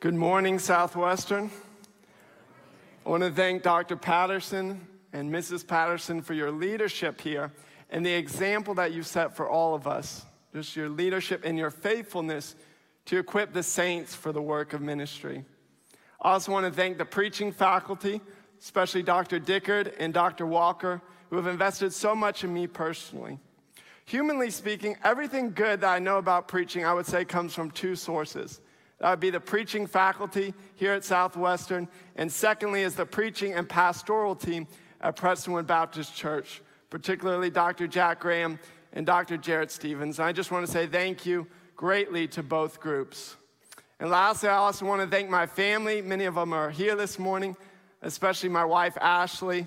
Good morning, Southwestern. I want to thank Dr. Patterson and Mrs. Patterson for your leadership here and the example that you set for all of us. Just your leadership and your faithfulness to equip the saints for the work of ministry. I also want to thank the preaching faculty, especially Dr. Dickard and Dr. Walker, who have invested so much in me personally. Humanly speaking, everything good that I know about preaching, I would say, comes from two sources. That would be the preaching faculty here at Southwestern, and secondly, is the preaching and pastoral team at Prestonwood Baptist Church, particularly Dr. Jack Graham and Dr. Jarrett Stephens. And I just want to say thank you greatly to both groups. And lastly, I also want to thank my family. Many of them are here this morning, especially my wife, Ashley.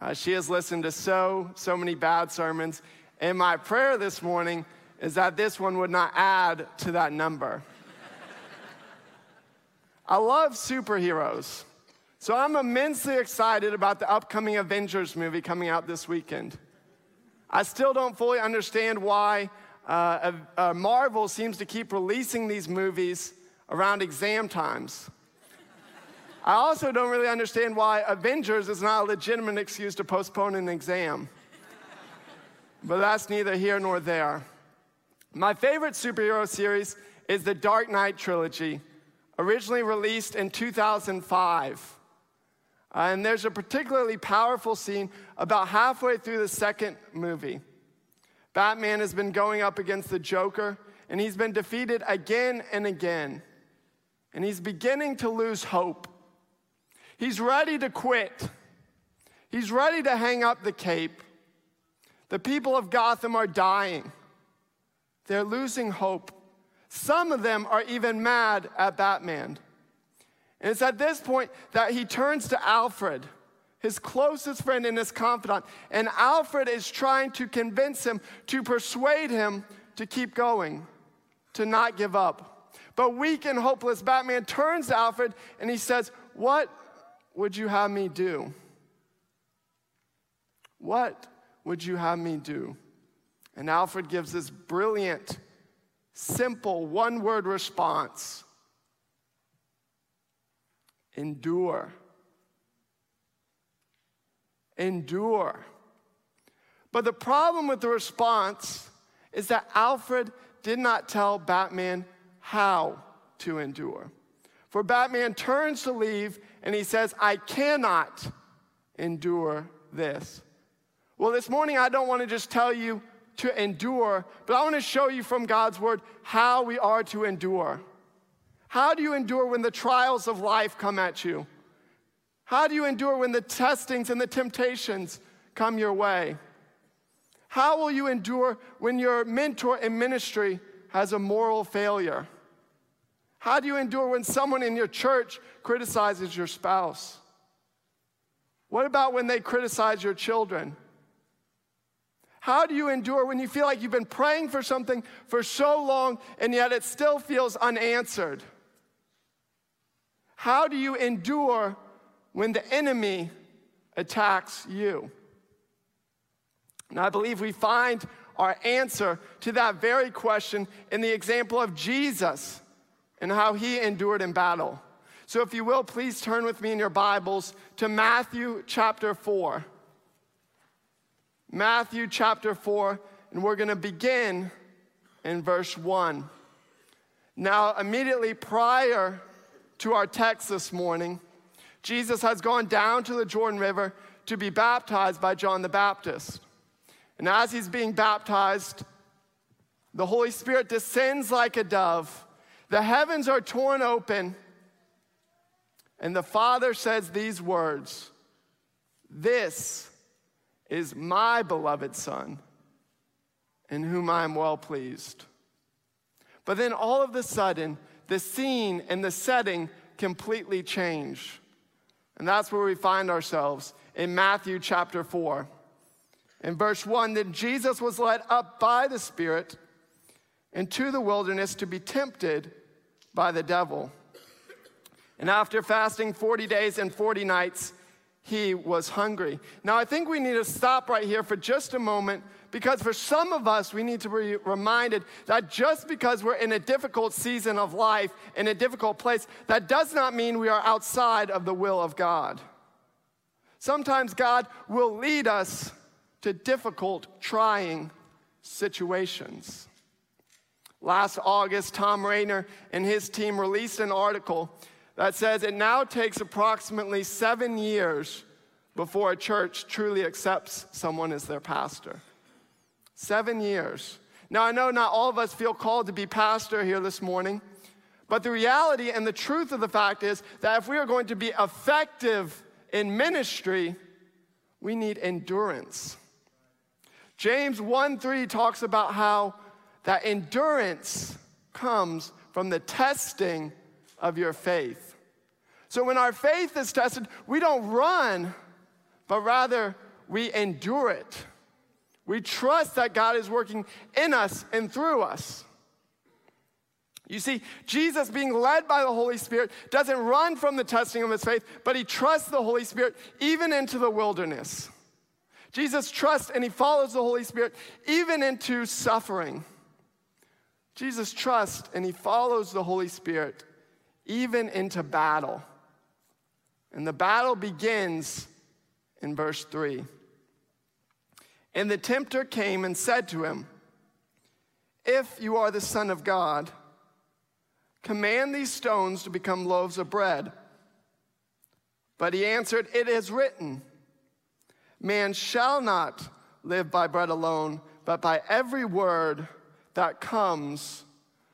Uh, she has listened to so, so many bad sermons. And my prayer this morning is that this one would not add to that number. I love superheroes. So I'm immensely excited about the upcoming Avengers movie coming out this weekend. I still don't fully understand why uh, uh, Marvel seems to keep releasing these movies around exam times. I also don't really understand why Avengers is not a legitimate excuse to postpone an exam but that's neither here nor there. My favorite superhero series is the Dark Knight trilogy, originally released in 2005. Uh, and there's a particularly powerful scene about halfway through the second movie. Batman has been going up against the Joker, and he's been defeated again and again. And he's beginning to lose hope. He's ready to quit. He's ready to hang up the cape. The people of Gotham are dying. They're losing hope. Some of them are even mad at Batman. And it's at this point that he turns to Alfred, his closest friend and his confidant. And Alfred is trying to convince him, to persuade him to keep going, to not give up. But weak and hopeless, Batman turns to Alfred and he says, What would you have me do? What would you have me do? And Alfred gives this brilliant, simple, one word response endure. Endure. But the problem with the response is that Alfred did not tell Batman how to endure. For Batman turns to leave and he says, I cannot endure this. Well, this morning I don't want to just tell you to endure, but I want to show you from God's word how we are to endure. How do you endure when the trials of life come at you? How do you endure when the testings and the temptations come your way? How will you endure when your mentor in ministry has a moral failure? How do you endure when someone in your church criticizes your spouse? What about when they criticize your children? How do you endure when you feel like you've been praying for something for so long and yet it still feels unanswered? How do you endure when the enemy attacks you? And I believe we find our answer to that very question in the example of Jesus and how he endured in battle. So, if you will, please turn with me in your Bibles to Matthew chapter 4. Matthew chapter 4, and we're going to begin in verse 1. Now, immediately prior to our text this morning, Jesus has gone down to the Jordan River to be baptized by John the Baptist. And as he's being baptized, the Holy Spirit descends like a dove. The heavens are torn open, and the Father says these words This is my beloved Son, in whom I am well pleased. But then all of a sudden, the scene and the setting completely change. And that's where we find ourselves in Matthew chapter 4. In verse 1, then Jesus was led up by the Spirit into the wilderness to be tempted by the devil. And after fasting 40 days and 40 nights, he was hungry. Now, I think we need to stop right here for just a moment because for some of us, we need to be reminded that just because we're in a difficult season of life, in a difficult place, that does not mean we are outside of the will of God. Sometimes God will lead us to difficult, trying situations. Last August, Thom Rainer and his team released an article that says it now takes approximately seven years before a church truly accepts someone as their pastor. Seven years. Now, I know not all of us feel called to be pastor here this morning, but the reality and the truth of the fact is that if we are going to be effective in ministry, we need endurance. James 1 3 talks about how that endurance comes from the testing of your faith. So when our faith is tested, we don't run, but rather we endure it. We trust that God is working in us and through us. You see, Jesus, being led by the Holy Spirit, doesn't run from the testing of his faith, but he trusts the Holy Spirit even into the wilderness. Jesus trusts and he follows the Holy Spirit even into suffering. Jesus trusts and he follows the Holy Spirit even into battle. And the battle begins in verse 3. And the tempter came and said to him, If you are the Son of God, command these stones to become loaves of bread. But he answered, It is written, Man shall not live by bread alone, but by every word that comes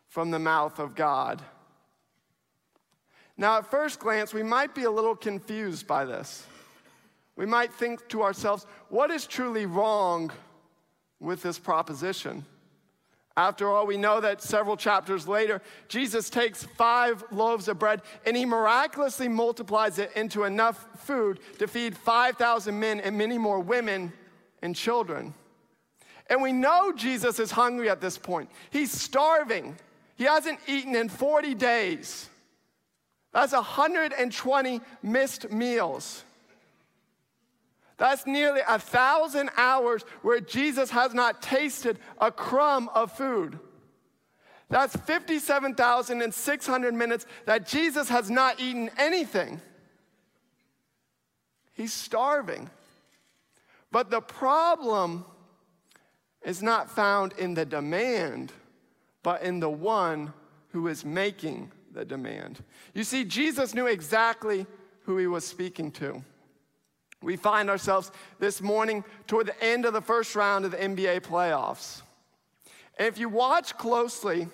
from the mouth of God. Now, at first glance, we might be a little confused by this. We might think to ourselves, what is truly wrong with this proposition? After all, we know that several chapters later, Jesus takes five loaves of bread and he miraculously multiplies it into enough food to feed 5,000 men and many more women and children. And we know Jesus is hungry at this point. He's starving. He hasn't eaten in 40 days. That's 120 missed meals. That's nearly a thousand hours where Jesus has not tasted a crumb of food. That's 57,600 minutes that Jesus has not eaten anything. He's starving. But the problem is not found in the demand, but in the one who is making the demand. You see, Jesus knew exactly who he was speaking to. We find ourselves this morning toward the end of the first round of the NBA playoffs. And if you watch closely,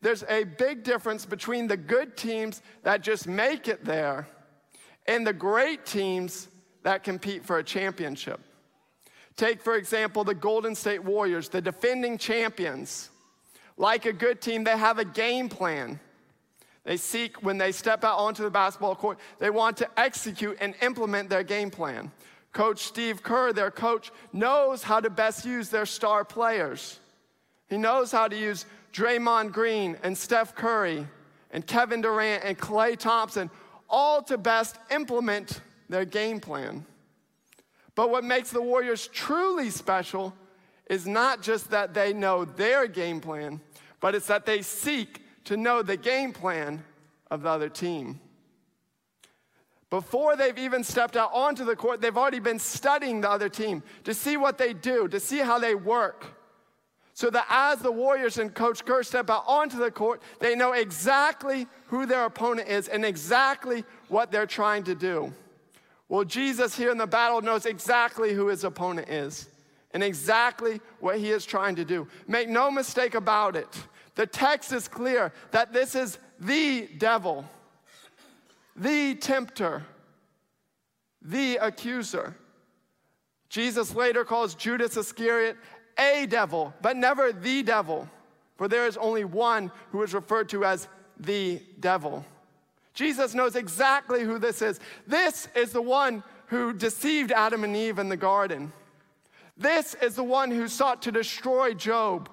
there's a big difference between the good teams that just make it there and the great teams that compete for a championship. Take, for example, the Golden State Warriors, the defending champions. Like a good team, they have a game plan. They seek, when they step out onto the basketball court, they want to execute and implement their game plan. Coach Steve Kerr, their coach, knows how to best use their star players. He knows how to use Draymond Green and Steph Curry and Kevin Durant and Klay Thompson, all to best implement their game plan. But what makes the Warriors truly special is not just that they know their game plan, but it's that they seek to know the game plan of the other team. Before they've even stepped out onto the court, they've already been studying the other team to see what they do, to see how they work. So that as the Warriors and Coach Kerr step out onto the court, they know exactly who their opponent is and exactly what they're trying to do. Well, Jesus here in the battle knows exactly who his opponent is and exactly what he is trying to do. Make no mistake about it. The text is clear that this is the devil, the tempter, the accuser. Jesus later calls Judas Iscariot a devil, but never the devil, for there is only one who is referred to as the devil. Jesus knows exactly who this is. This is the one who deceived Adam and Eve in the garden. This is the one who sought to destroy Job.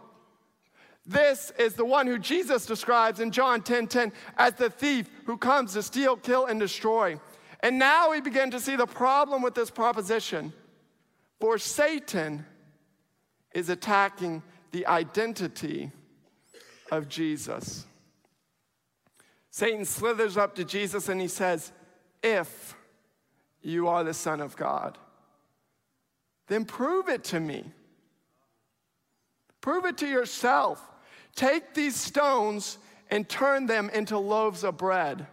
This is the one who Jesus describes in John 10 10 as the thief who comes to steal, kill, and destroy. And now we begin to see the problem with this proposition. For Satan is attacking the identity of Jesus. Satan slithers up to Jesus and he says, If you are the Son of God, then prove it to me. Prove it to yourself. Take these stones and turn them into loaves of bread.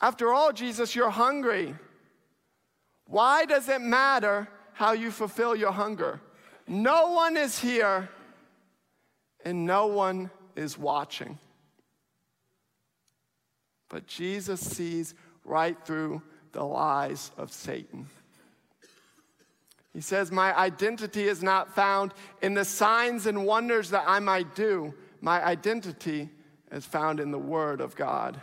After all, Jesus, you're hungry. Why does it matter how you fulfill your hunger? No one is here and no one is watching. But Jesus sees right through the lies of Satan. He says, My identity is not found in the signs and wonders that I might do. My identity is found in the Word of God.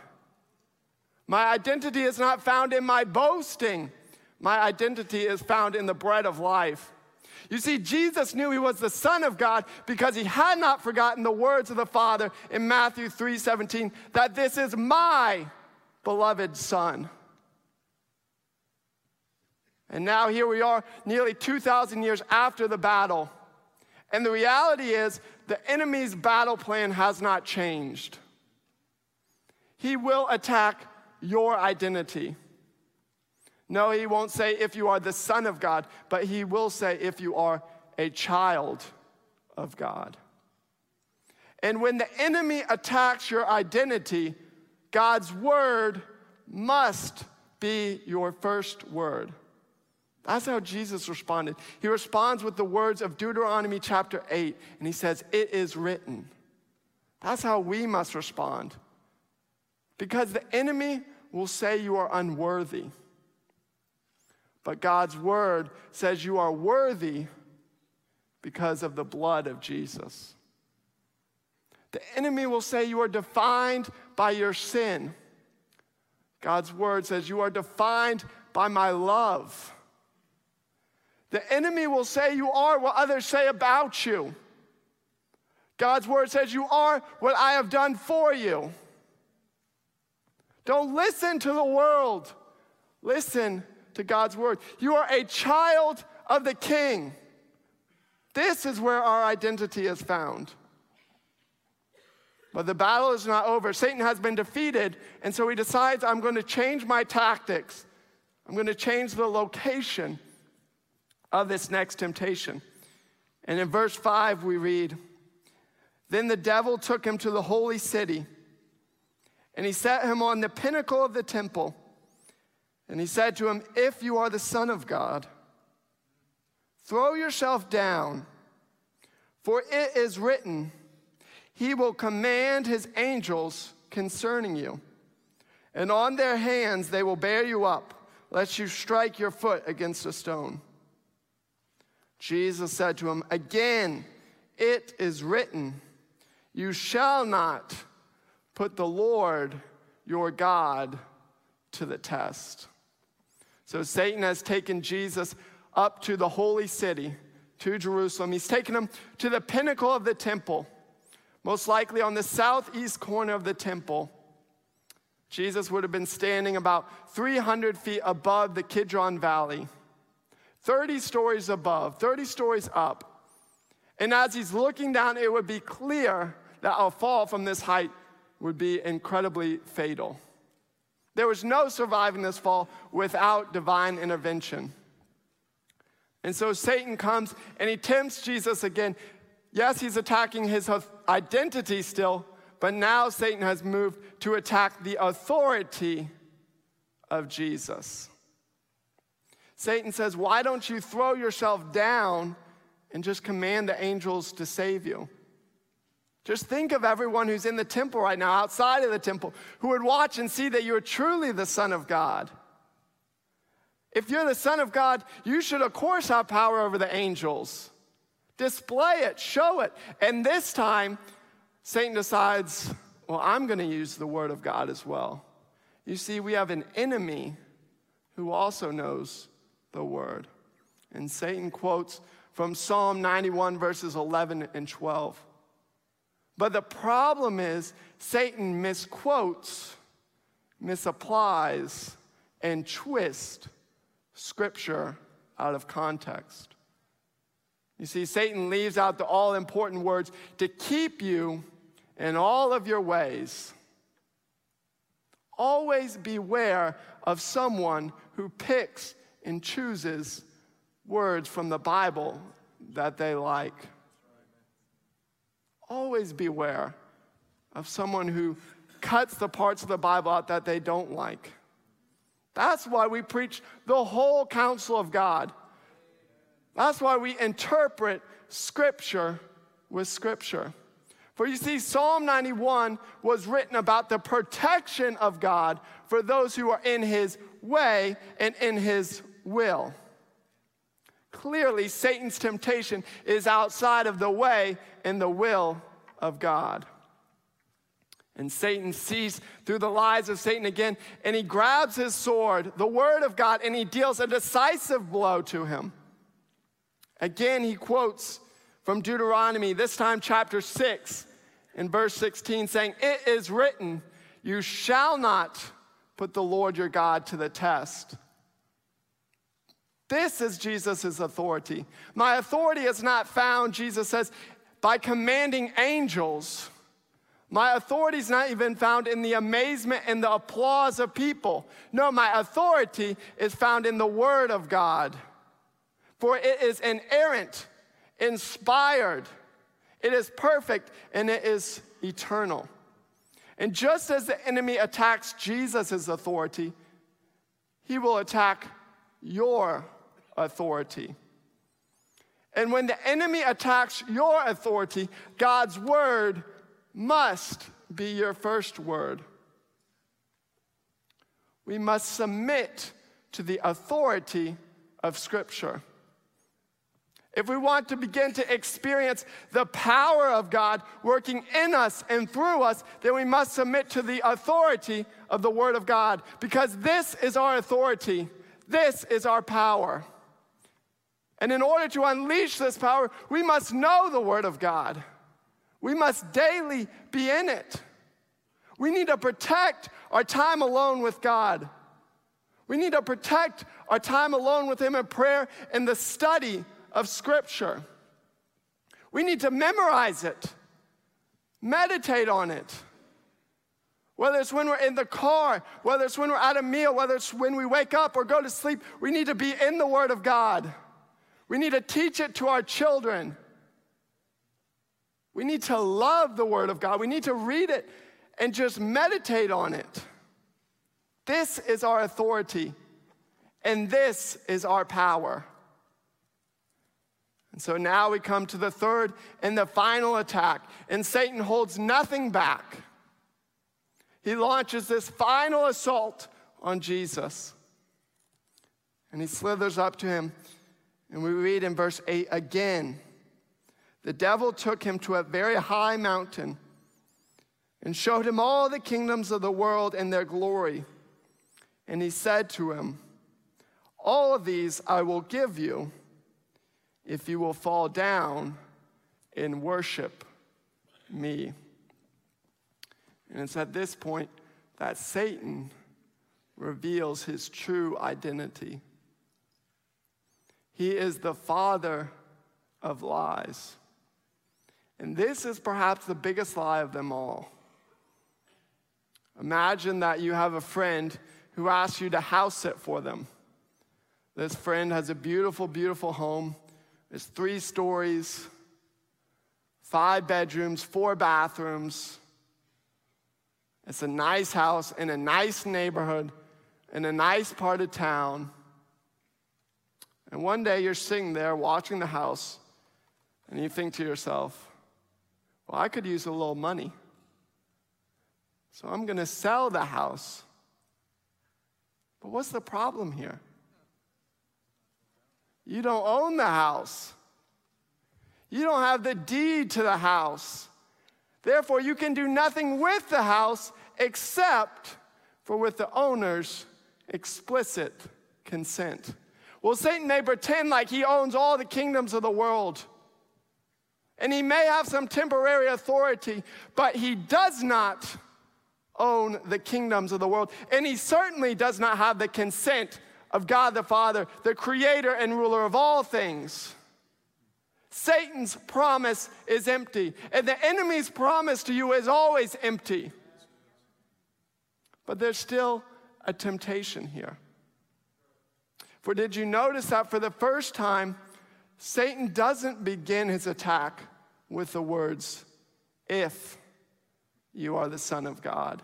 My identity is not found in my boasting. My identity is found in the bread of life. You see, Jesus knew he was the Son of God because he had not forgotten the words of the Father in Matthew 3 17, that this is my beloved Son. And now here we are, nearly 2,000 years after the battle. And the reality is, the enemy's battle plan has not changed. He will attack your identity. No, he won't say if you are the Son of God, but he will say if you are a child of God. And when the enemy attacks your identity, God's word must be your first word. That's how Jesus responded. He responds with the words of Deuteronomy chapter 8, and he says, It is written. That's how we must respond. Because the enemy will say you are unworthy. But God's word says you are worthy because of the blood of Jesus. The enemy will say you are defined by your sin. God's word says you are defined by my love. The enemy will say you are what others say about you. God's word says you are what I have done for you. Don't listen to the world. Listen to God's word. You are a child of the king. This is where our identity is found. But the battle is not over. Satan has been defeated, and so he decides, I'm going to change my tactics. I'm going to change the location of this next temptation. And in verse 5, we read Then the devil took him to the holy city, and he set him on the pinnacle of the temple. And he said to him, If you are the Son of God, throw yourself down, for it is written, He will command His angels concerning you, and on their hands they will bear you up, lest you strike your foot against a stone. Jesus said to him, Again, it is written, You shall not put the Lord your God to the test. So Satan has taken Jesus up to the holy city, to Jerusalem. He's taken him to the pinnacle of the temple, most likely on the southeast corner of the temple. Jesus would have been standing about 300 feet above the Kidron Valley. 30 stories above, 30 stories up. And as he's looking down, it would be clear that a fall from this height would be incredibly fatal. There was no surviving this fall without divine intervention. And so Satan comes and he tempts Jesus again. Yes, he's attacking his identity still, but now Satan has moved to attack the authority of Jesus. Satan says, Why don't you throw yourself down and just command the angels to save you? Just think of everyone who's in the temple right now, outside of the temple, who would watch and see that you are truly the Son of God. If you're the Son of God, you should, of course, have power over the angels. Display it, show it. And this time, Satan decides, well, I'm going to use the Word of God as well. You see, we have an enemy who also knows the word. And Satan quotes from Psalm 91, verses 11 and 12. But the problem is, Satan misquotes, misapplies, and twists scripture out of context. You see, Satan leaves out the all important words to keep you in all of your ways. Always beware of someone who picks and chooses words from the Bible that they like. Always beware of someone who cuts the parts of the Bible out that they don't like. That's why we preach the whole counsel of God. That's why we interpret Scripture with Scripture. For you see, Psalm 91 was written about the protection of God for those who are in His way and in His will. Clearly, Satan's temptation is outside of the way and the will of God. And Satan sees through the lies of Satan again, and he grabs his sword, the word of God, and he deals a decisive blow to him. Again, he quotes from Deuteronomy, this time chapter 6, in verse 16, saying, It is written, You shall not put the Lord your God to the test. This is Jesus' authority. My authority is not found, Jesus says, by commanding angels my authority is not even found in the amazement and the applause of people. No, my authority is found in the Word of God. For it is inerrant, inspired, it is perfect, and it is eternal. And just as the enemy attacks Jesus' authority, he will attack your authority. And when the enemy attacks your authority, God's word must be your first word. We must submit to the authority of Scripture. If we want to begin to experience the power of God working in us and through us, then we must submit to the authority of the Word of God because this is our authority, this is our power. And in order to unleash this power, we must know the Word of God. We must daily be in it. We need to protect our time alone with God. We need to protect our time alone with Him in prayer and the study of Scripture. We need to memorize it, meditate on it. Whether it's when we're in the car, whether it's when we're at a meal, whether it's when we wake up or go to sleep, we need to be in the Word of God. We need to teach it to our children. We need to love the Word of God. We need to read it and just meditate on it. This is our authority, and this is our power. And so now we come to the third and the final attack, and Satan holds nothing back. He launches this final assault on Jesus. And he slithers up to him, and we read in verse 8 again the devil took him to a very high mountain and showed him all the kingdoms of the world and their glory. And he said to him, All of these I will give you if you will fall down and worship me. And it's at this point that Satan reveals his true identity. He is the father of lies. And this is perhaps the biggest lie of them all. Imagine that you have a friend who asks you to house sit for them. This friend has a beautiful, beautiful home. It's three stories, five bedrooms, four bathrooms. It's a nice house in a nice neighborhood, in a nice part of town. And one day you're sitting there watching the house, and you think to yourself, well, I could use a little money. So I'm going to sell the house. But what's the problem here? You don't own the house. You don't have the deed to the house. Therefore, you can do nothing with the house except for with the owner's explicit consent. Well, Satan may pretend like he owns all the kingdoms of the world. And he may have some temporary authority, but he does not own the kingdoms of the world. And he certainly does not have the consent of God the Father, the creator and ruler of all things. Satan's promise is empty, and the enemy's promise to you is always empty. But there's still a temptation here. For did you notice that for the first time, Satan doesn't begin his attack with the words, if you are the Son of God?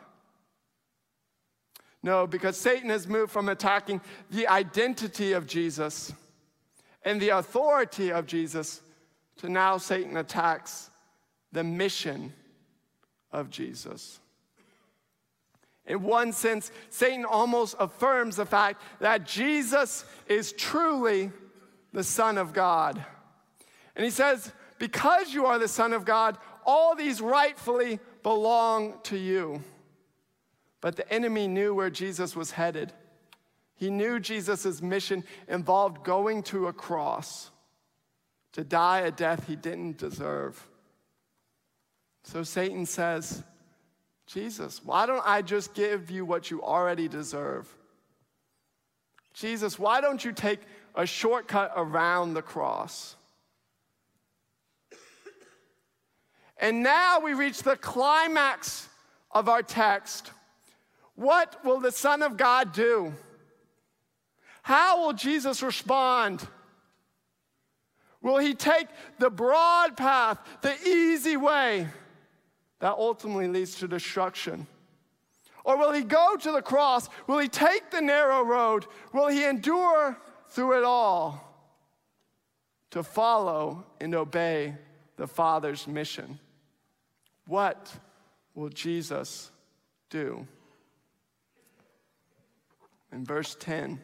No, because Satan has moved from attacking the identity of Jesus and the authority of Jesus to now Satan attacks the mission of Jesus. In one sense, Satan almost affirms the fact that Jesus is truly the Son of God. And he says, Because you are the Son of God, all these rightfully belong to you. But the enemy knew where Jesus was headed. He knew Jesus' mission involved going to a cross to die a death he didn't deserve. So Satan says, Jesus, why don't I just give you what you already deserve? Jesus, why don't you take a shortcut around the cross? And now we reach the climax of our text. What will the Son of God do? How will Jesus respond? Will he take the broad path, the easy way that ultimately leads to destruction? Or will he go to the cross? Will he take the narrow road? Will he endure through it all to follow and obey the Father's mission? What will Jesus do? In verse 10,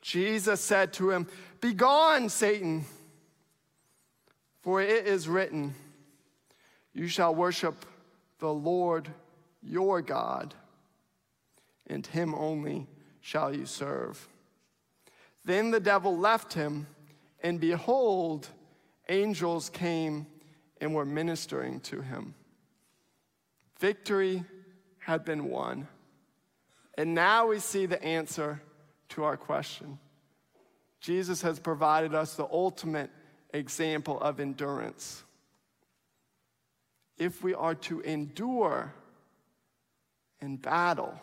Jesus said to him, Begone, Satan, for it is written, You shall worship the Lord your God, and him only shall you serve. Then the devil left him, and behold, angels came and were ministering to him. Victory had been won. And now we see the answer to our question. Jesus has provided us the ultimate example of endurance. If we are to endure in battle,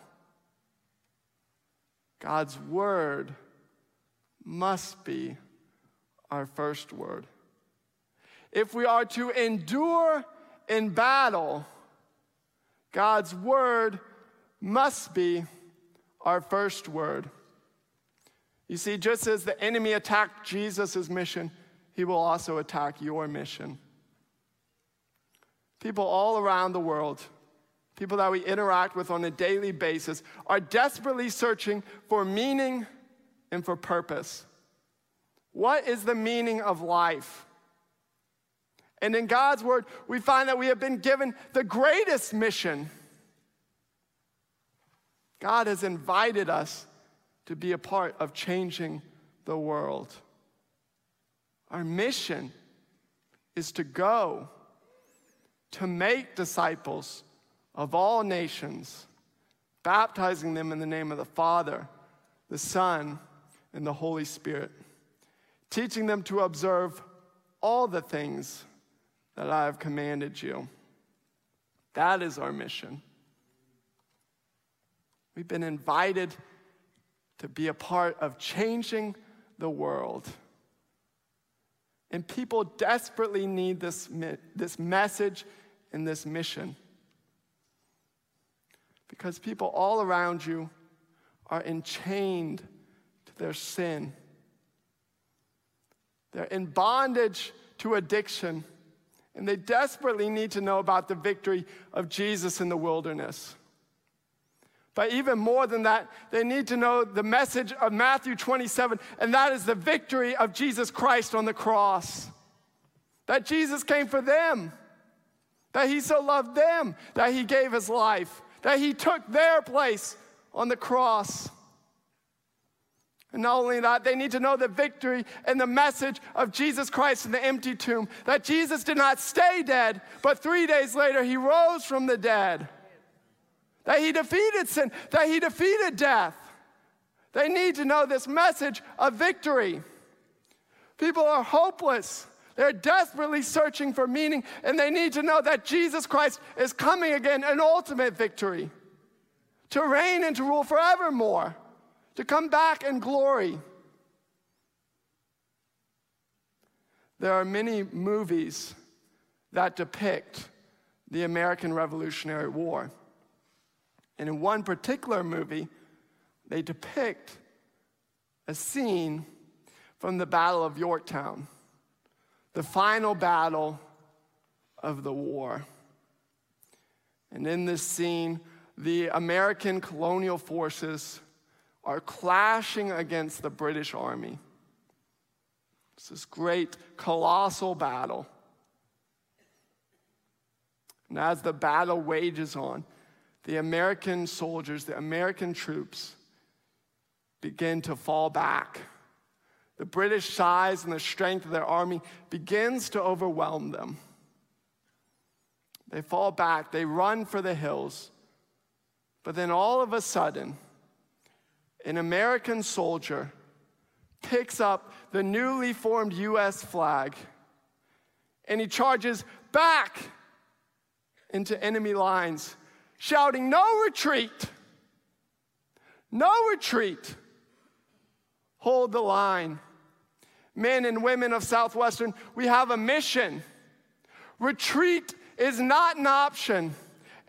God's word must be our first word. If we are to endure in battle, God's word must be our first word. You see, just as the enemy attacked Jesus' mission, he will also attack your mission. People all around the world, people that we interact with on a daily basis, are desperately searching for meaning and for purpose. What is the meaning of life? And in God's word, we find that we have been given the greatest mission. God has invited us to be a part of changing the world. Our mission is to go, to make disciples of all nations, baptizing them in the name of the Father, the Son, and the Holy Spirit, teaching them to observe all the things that I have commanded you. That is our mission. We've been invited to be a part of changing the world. And people desperately need this, this message and this mission. Because people all around you are enchained to their sin. They're in bondage to addiction, and they desperately need to know about the victory of Jesus in the wilderness. But even more than that, they need to know the message of Matthew 27, and that is the victory of Jesus Christ on the cross. That Jesus came for them, that he so loved them, that he gave his life, that he took their place on the cross. And not only that, they need to know the victory and the message of Jesus Christ in the empty tomb. That Jesus did not stay dead, but three days later, he rose from the dead that he defeated sin, that he defeated death. They need to know this message of victory. People are hopeless. They're desperately searching for meaning, and they need to know that Jesus Christ is coming again, an ultimate victory, to reign and to rule forevermore, to come back in glory. There are many movies that depict the American Revolutionary War. And in one particular movie, they depict a scene from the Battle of Yorktown, the final battle of the war. And in this scene, the American colonial forces are clashing against the British Army. It's this great, colossal battle. And as the battle wages on, the American soldiers, the American troops begin to fall back. The British size and the strength of their army begins to overwhelm them. They fall back, they run for the hills. But then all of a sudden, an American soldier picks up the newly formed US flag and he charges back into enemy lines, shouting, No retreat! No retreat! Hold the line. Men and women of Southwestern, we have a mission. Retreat is not an option.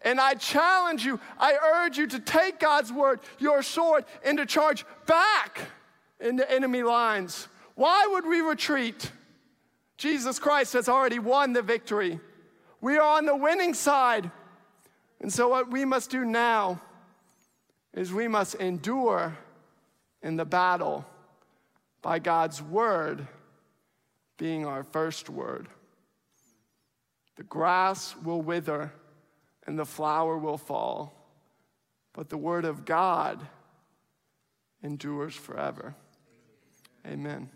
And I challenge you, I urge you to take God's word, your sword, and to charge back into enemy lines. Why would we retreat? Jesus Christ has already won the victory. We are on the winning side. And so, what we must do now is we must endure in the battle by God's word being our first word. The grass will wither and the flower will fall, but the word of God endures forever. Amen.